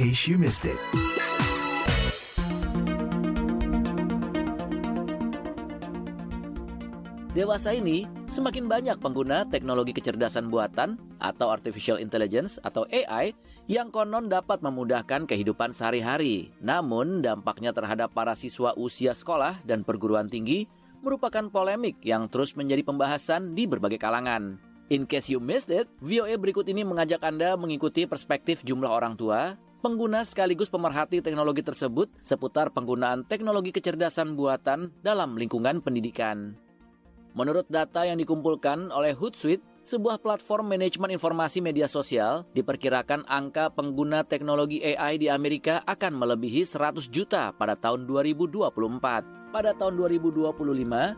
case you missed it. Dewasa ini, semakin banyak pengguna teknologi kecerdasan buatan atau artificial intelligence atau AI yang konon dapat memudahkan kehidupan sehari-hari. Namun, dampaknya terhadap para siswa usia sekolah dan perguruan tinggi merupakan polemik yang terus menjadi pembahasan di berbagai kalangan. In case you missed it, VOA berikut ini mengajak Anda mengikuti perspektif jumlah orang tua, pengguna sekaligus pemerhati teknologi tersebut seputar penggunaan teknologi kecerdasan buatan dalam lingkungan pendidikan. Menurut data yang dikumpulkan oleh Hootsuite, sebuah platform manajemen informasi media sosial, diperkirakan angka pengguna teknologi AI di Amerika akan melebihi 100 juta pada tahun 2024. Pada tahun 2025,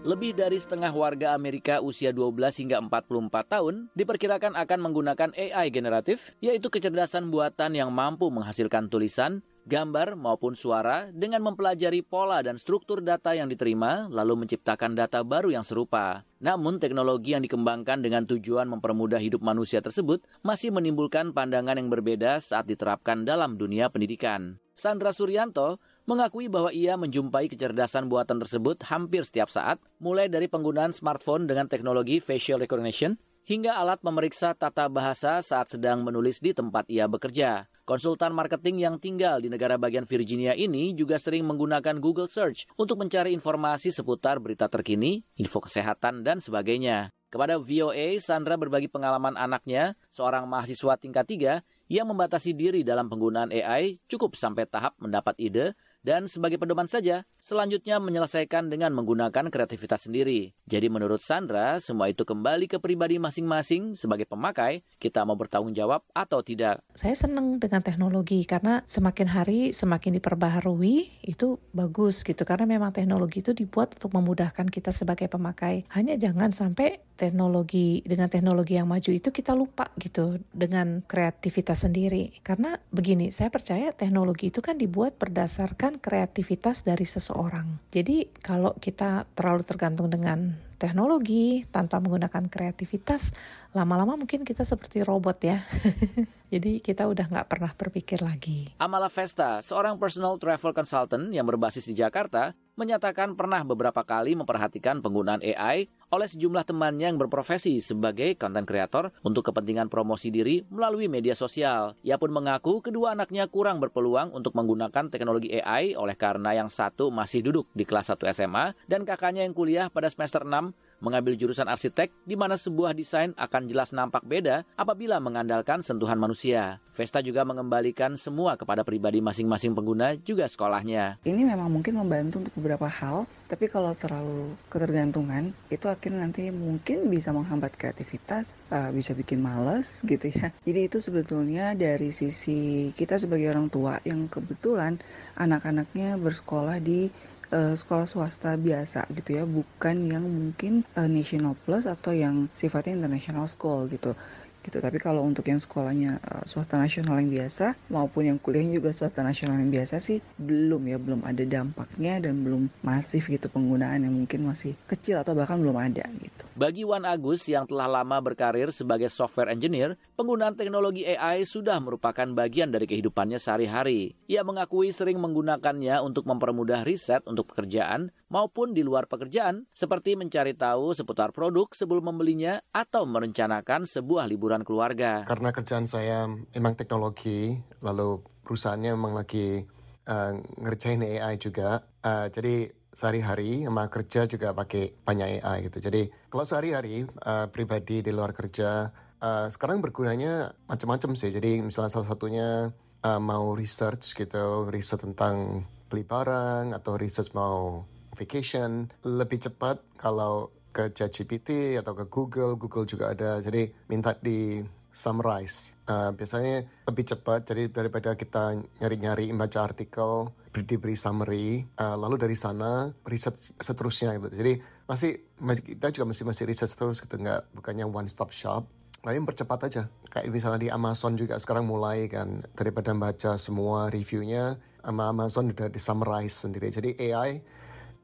lebih dari setengah warga Amerika usia 12 hingga 44 tahun diperkirakan akan menggunakan AI generatif, yaitu kecerdasan buatan yang mampu menghasilkan tulisan, gambar maupun suara dengan mempelajari pola dan struktur data yang diterima lalu menciptakan data baru yang serupa. Namun teknologi yang dikembangkan dengan tujuan mempermudah hidup manusia tersebut masih menimbulkan pandangan yang berbeda saat diterapkan dalam dunia pendidikan. Sandra Suryanto mengakui bahwa ia menjumpai kecerdasan buatan tersebut hampir setiap saat, mulai dari penggunaan smartphone dengan teknologi facial recognition hingga alat memeriksa tata bahasa saat sedang menulis di tempat ia bekerja. Konsultan marketing yang tinggal di negara bagian Virginia ini juga sering menggunakan Google Search untuk mencari informasi seputar berita terkini, info kesehatan, dan sebagainya. Kepada VOA, Sandra berbagi pengalaman anaknya, seorang mahasiswa tingkat 3 yang membatasi diri dalam penggunaan AI cukup sampai tahap mendapat ide dan sebagai pedoman saja, selanjutnya menyelesaikan dengan menggunakan kreativitas sendiri. Jadi menurut Sandra, semua itu kembali ke pribadi masing-masing sebagai pemakai, kita mau bertanggung jawab atau tidak. Saya senang dengan teknologi karena semakin hari semakin diperbaharui, itu bagus gitu. Karena memang teknologi itu dibuat untuk memudahkan kita sebagai pemakai. Hanya jangan sampai teknologi dengan teknologi yang maju itu kita lupa gitu dengan kreativitas sendiri. Karena begini, saya percaya teknologi itu kan dibuat berdasarkan kreativitas dari seseorang. Jadi kalau kita terlalu tergantung dengan teknologi tanpa menggunakan kreativitas, lama-lama mungkin kita seperti robot ya. Jadi kita udah nggak pernah berpikir lagi. Amala Vesta, seorang personal travel consultant yang berbasis di Jakarta, menyatakan pernah beberapa kali memperhatikan penggunaan AI oleh sejumlah temannya yang berprofesi sebagai konten kreator untuk kepentingan promosi diri melalui media sosial. Ia pun mengaku kedua anaknya kurang berpeluang untuk menggunakan teknologi AI oleh karena yang satu masih duduk di kelas 1 SMA dan kakaknya yang kuliah pada semester 6 mengambil jurusan arsitek di mana sebuah desain akan jelas nampak beda apabila mengandalkan sentuhan manusia. Vesta juga mengembalikan semua kepada pribadi masing-masing pengguna juga sekolahnya. Ini memang mungkin membantu untuk beberapa hal, tapi kalau terlalu ketergantungan itu akhirnya nanti mungkin bisa menghambat kreativitas, uh, bisa bikin males gitu ya. Jadi itu sebetulnya dari sisi kita sebagai orang tua yang kebetulan anak-anaknya bersekolah di uh, sekolah swasta biasa gitu ya, bukan yang mungkin uh, national plus atau yang sifatnya international school gitu gitu. Tapi kalau untuk yang sekolahnya uh, swasta nasional yang biasa maupun yang kuliahnya juga swasta nasional yang biasa sih belum ya, belum ada dampaknya dan belum masif gitu penggunaan yang mungkin masih kecil atau bahkan belum ada gitu. Bagi Wan Agus yang telah lama berkarir sebagai software engineer, penggunaan teknologi AI sudah merupakan bagian dari kehidupannya sehari-hari. Ia mengakui sering menggunakannya untuk mempermudah riset untuk pekerjaan maupun di luar pekerjaan, seperti mencari tahu seputar produk sebelum membelinya atau merencanakan sebuah liburan keluarga. Karena kerjaan saya memang teknologi, lalu perusahaannya memang lagi uh, ngerjain AI juga, uh, jadi sehari-hari sama kerja juga pakai banyak AI gitu. Jadi kalau sehari-hari uh, pribadi di luar kerja uh, sekarang bergunanya macam-macam sih. Jadi misalnya salah satunya uh, mau research gitu, research tentang beli barang atau research mau vacation lebih cepat kalau ke ChatGPT atau ke Google, Google juga ada. Jadi minta di summarize. Uh, biasanya lebih cepat jadi daripada kita nyari-nyari baca artikel diberi summary uh, lalu dari sana riset seterusnya gitu. Jadi masih kita juga masih masih riset terus gitu nggak bukannya one stop shop. Tapi percepat aja. Kayak misalnya di Amazon juga sekarang mulai kan daripada baca semua reviewnya sama Amazon udah di summarize sendiri. Jadi AI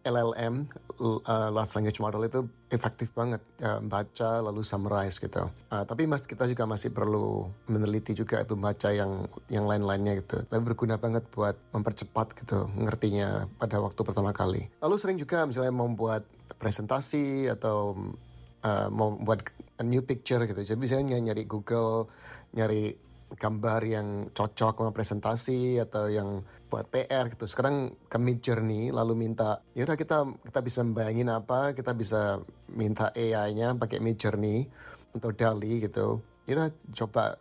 LLM uh, large language model itu efektif banget ya, baca lalu summarize gitu. Uh, tapi mas kita juga masih perlu meneliti juga itu baca yang yang lain-lainnya gitu. Tapi berguna banget buat mempercepat gitu ngertinya pada waktu pertama kali. Lalu sering juga misalnya membuat presentasi atau uh, mau buat a new picture gitu. Jadi misalnya nyari Google, nyari gambar yang cocok sama presentasi atau yang buat PR gitu. Sekarang kami Journey lalu minta, ya udah kita kita bisa bayangin apa, kita bisa minta AI-nya pakai Mid Journey untuk Dali gitu. Ya udah coba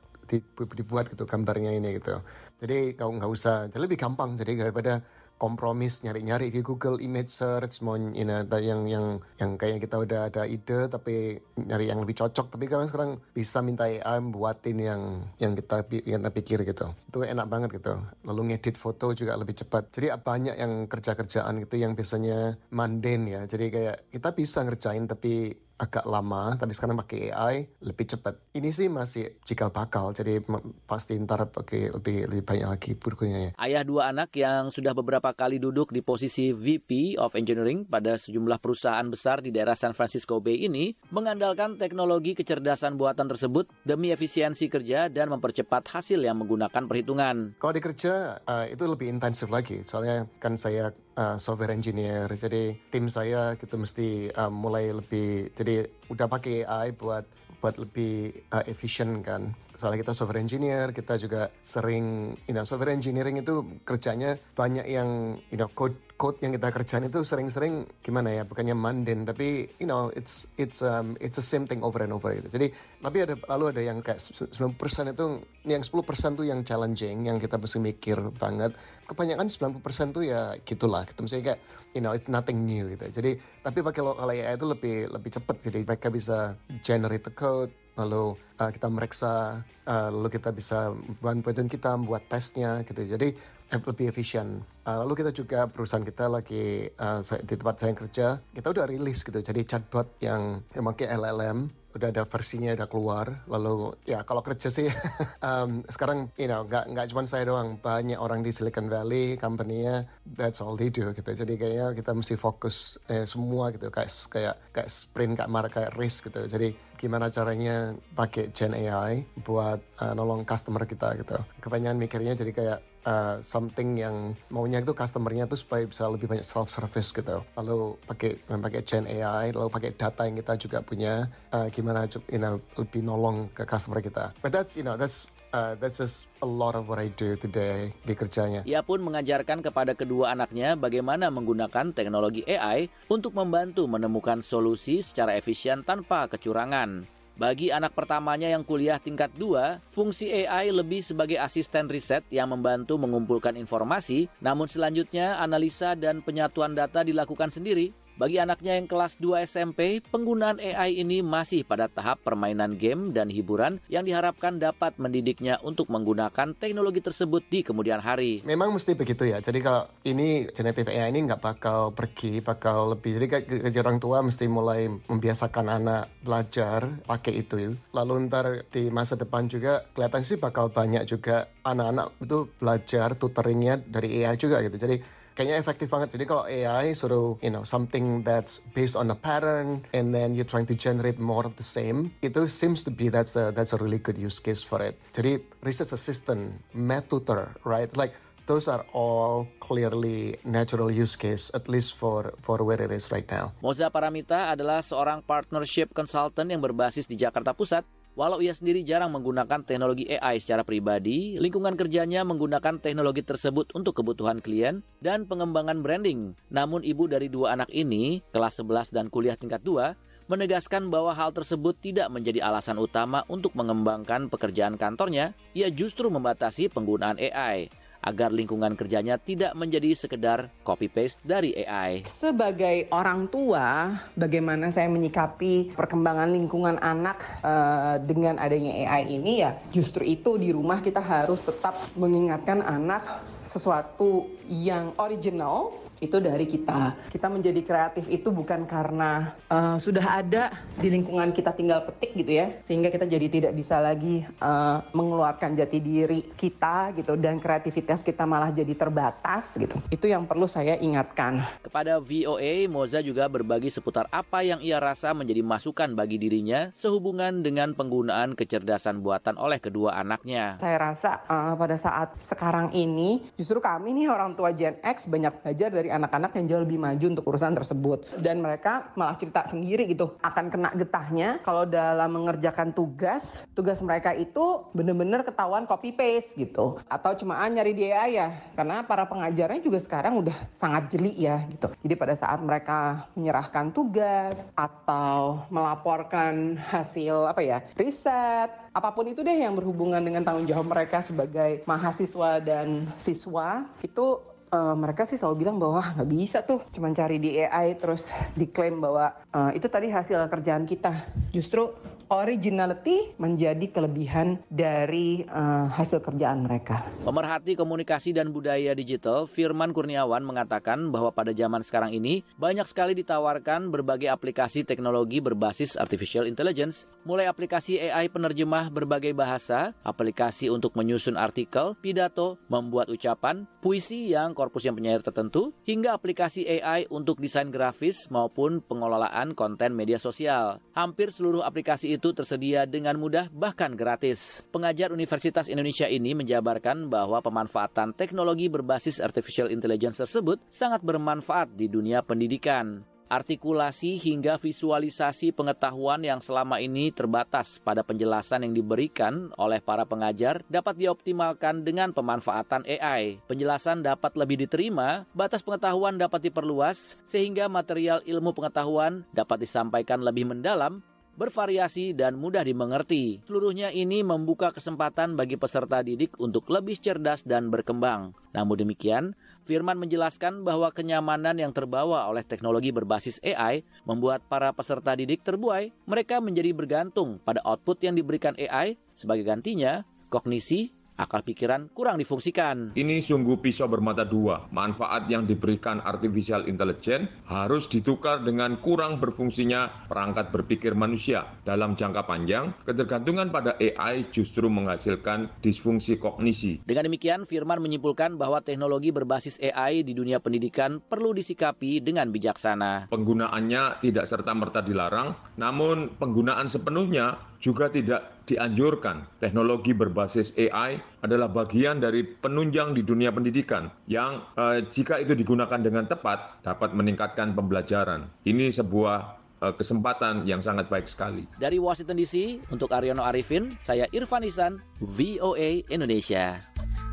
dibuat gitu gambarnya ini gitu. Jadi kau nggak usah, jadi lebih gampang. Jadi daripada kompromis nyari-nyari di Google Image Search mau you know, yang yang yang kayak kita udah ada ide tapi nyari yang lebih cocok. Tapi karena sekarang bisa minta AI buatin yang yang kita yang kita pikir gitu. Itu enak banget gitu. Lalu ngedit foto juga lebih cepat. Jadi banyak yang kerja-kerjaan gitu yang biasanya mundane ya. Jadi kayak kita bisa ngerjain tapi agak lama, tapi sekarang pakai AI lebih cepat. Ini sih masih cikal bakal, jadi pasti ntar pakai lebih lebih banyak lagi bergunanya. Ayah dua anak yang sudah beberapa kali duduk di posisi VP of Engineering pada sejumlah perusahaan besar di daerah San Francisco Bay ini mengandalkan teknologi kecerdasan buatan tersebut demi efisiensi kerja dan mempercepat hasil yang menggunakan perhitungan. Kalau di kerja uh, itu lebih intensif lagi, soalnya kan saya uh, software engineer, jadi tim saya gitu mesti uh, mulai lebih jadi udah pakai AI buat buat lebih uh, efisien kan. Soalnya kita software engineer, kita juga sering, you know, software engineering itu kerjanya banyak yang, you know, code code yang kita kerjain itu sering-sering gimana ya bukannya mundane tapi you know it's it's um, it's the same thing over and over gitu. Jadi tapi ada lalu ada yang kayak 90% itu yang 10% tuh yang challenging yang kita mesti mikir banget. Kebanyakan 90% tuh ya gitulah gitu. Misalnya kayak you know it's nothing new gitu. Jadi tapi pakai lokal AI itu lebih lebih cepat jadi mereka bisa generate the code lalu uh, kita meriksa uh, lalu kita bisa bantuin kita buat tesnya gitu. Jadi lebih efisien. Uh, lalu kita juga perusahaan kita lagi uh, di tempat saya kerja, kita udah rilis gitu. Jadi chatbot yang pakai LLM udah ada versinya udah keluar. Lalu ya kalau kerja sih um, sekarang you know nggak nggak cuma saya doang. Banyak orang di Silicon Valley company-nya that's all they do gitu. Jadi kayaknya kita mesti fokus eh, semua gitu. Kayak kayak kayak sprint kayak marah kayak race gitu. Jadi gimana caranya pakai Gen AI buat uh, nolong customer kita gitu kebanyakan mikirnya jadi kayak uh, something yang maunya itu customernya tuh supaya bisa lebih banyak self service gitu lalu pakai pakai Gen AI lalu pakai data yang kita juga punya uh, gimana you know lebih nolong ke customer kita. But that's you know that's uh, that's just a lot of what I do today di kerjanya. Ia pun mengajarkan kepada kedua anaknya bagaimana menggunakan teknologi AI untuk membantu menemukan solusi secara efisien tanpa kecurangan. Bagi anak pertamanya yang kuliah tingkat 2, fungsi AI lebih sebagai asisten riset yang membantu mengumpulkan informasi, namun selanjutnya analisa dan penyatuan data dilakukan sendiri bagi anaknya yang kelas 2 SMP, penggunaan AI ini masih pada tahap permainan game dan hiburan yang diharapkan dapat mendidiknya untuk menggunakan teknologi tersebut di kemudian hari. Memang mesti begitu ya. Jadi kalau ini generatif AI ini nggak bakal pergi, bakal lebih. Jadi kayak orang tua mesti mulai membiasakan anak belajar pakai itu. Lalu ntar di masa depan juga kelihatan sih bakal banyak juga anak-anak itu belajar tutoringnya dari AI juga gitu. Jadi kayaknya efektif banget. Jadi kalau AI suruh, you know, something that's based on a pattern and then you're trying to generate more of the same, itu seems to be that's a that's a really good use case for it. Jadi research assistant, math tutor, right? Like those are all clearly natural use case at least for for where it is right now. Moza Paramita adalah seorang partnership consultant yang berbasis di Jakarta Pusat Walau ia sendiri jarang menggunakan teknologi AI secara pribadi, lingkungan kerjanya menggunakan teknologi tersebut untuk kebutuhan klien dan pengembangan branding. Namun ibu dari dua anak ini, kelas 11 dan kuliah tingkat 2, menegaskan bahwa hal tersebut tidak menjadi alasan utama untuk mengembangkan pekerjaan kantornya, ia justru membatasi penggunaan AI agar lingkungan kerjanya tidak menjadi sekedar copy paste dari AI. Sebagai orang tua, bagaimana saya menyikapi perkembangan lingkungan anak uh, dengan adanya AI ini ya justru itu di rumah kita harus tetap mengingatkan anak sesuatu yang original itu dari kita. Kita menjadi kreatif itu bukan karena uh, sudah ada di lingkungan kita tinggal petik gitu ya, sehingga kita jadi tidak bisa lagi uh, mengeluarkan jati diri kita gitu dan kreativitas kita malah jadi terbatas gitu. Itu yang perlu saya ingatkan. Kepada VOA, Moza juga berbagi seputar apa yang ia rasa menjadi masukan bagi dirinya sehubungan dengan penggunaan kecerdasan buatan oleh kedua anaknya. Saya rasa uh, pada saat sekarang ini justru kami nih orang tua Gen X banyak belajar dari anak-anak yang jauh lebih maju untuk urusan tersebut. Dan mereka malah cerita sendiri gitu, akan kena getahnya kalau dalam mengerjakan tugas, tugas mereka itu benar-benar ketahuan copy paste gitu. Atau cuma nyari di AI ya, karena para pengajarnya juga sekarang udah sangat jeli ya gitu. Jadi pada saat mereka menyerahkan tugas atau melaporkan hasil apa ya, riset, apa pun itu deh yang berhubungan dengan tanggung jawab mereka sebagai mahasiswa dan siswa itu uh, mereka sih selalu bilang bahwa nggak bisa tuh cuma cari di AI terus diklaim bahwa uh, itu tadi hasil kerjaan kita. Justru originality menjadi kelebihan dari uh, hasil kerjaan mereka. Pemerhati komunikasi dan budaya digital, Firman Kurniawan mengatakan bahwa pada zaman sekarang ini banyak sekali ditawarkan berbagai aplikasi teknologi berbasis artificial intelligence, mulai aplikasi AI penerjemah berbagai bahasa, aplikasi untuk menyusun artikel, pidato, membuat ucapan, puisi yang korpus yang penyair tertentu, hingga aplikasi AI untuk desain grafis maupun pengelolaan konten media sosial. Hampir seluruh aplikasi itu tersedia dengan mudah bahkan gratis. Pengajar Universitas Indonesia ini menjabarkan bahwa pemanfaatan teknologi berbasis artificial intelligence tersebut sangat bermanfaat di dunia pendidikan artikulasi hingga visualisasi pengetahuan yang selama ini terbatas pada penjelasan yang diberikan oleh para pengajar dapat dioptimalkan dengan pemanfaatan AI. Penjelasan dapat lebih diterima, batas pengetahuan dapat diperluas, sehingga material ilmu pengetahuan dapat disampaikan lebih mendalam bervariasi dan mudah dimengerti. Seluruhnya ini membuka kesempatan bagi peserta didik untuk lebih cerdas dan berkembang. Namun demikian, Firman menjelaskan bahwa kenyamanan yang terbawa oleh teknologi berbasis AI membuat para peserta didik terbuai. Mereka menjadi bergantung pada output yang diberikan AI. Sebagai gantinya, kognisi, akal pikiran kurang difungsikan. Ini sungguh pisau bermata dua. Manfaat yang diberikan artificial intelligence harus ditukar dengan kurang berfungsinya perangkat berpikir manusia. Dalam jangka panjang, ketergantungan pada AI justru menghasilkan disfungsi kognisi. Dengan demikian, Firman menyimpulkan bahwa teknologi berbasis AI di dunia pendidikan perlu disikapi dengan bijaksana. Penggunaannya tidak serta-merta dilarang, namun penggunaan sepenuhnya juga tidak dianjurkan. Teknologi berbasis AI adalah bagian dari penunjang di dunia pendidikan yang eh, jika itu digunakan dengan tepat dapat meningkatkan pembelajaran. Ini sebuah eh, kesempatan yang sangat baik sekali. Dari Washington DC, untuk Aryono Arifin, saya Irfan Isan, VOA Indonesia.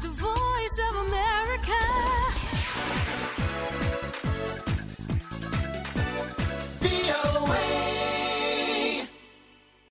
The Voice of America.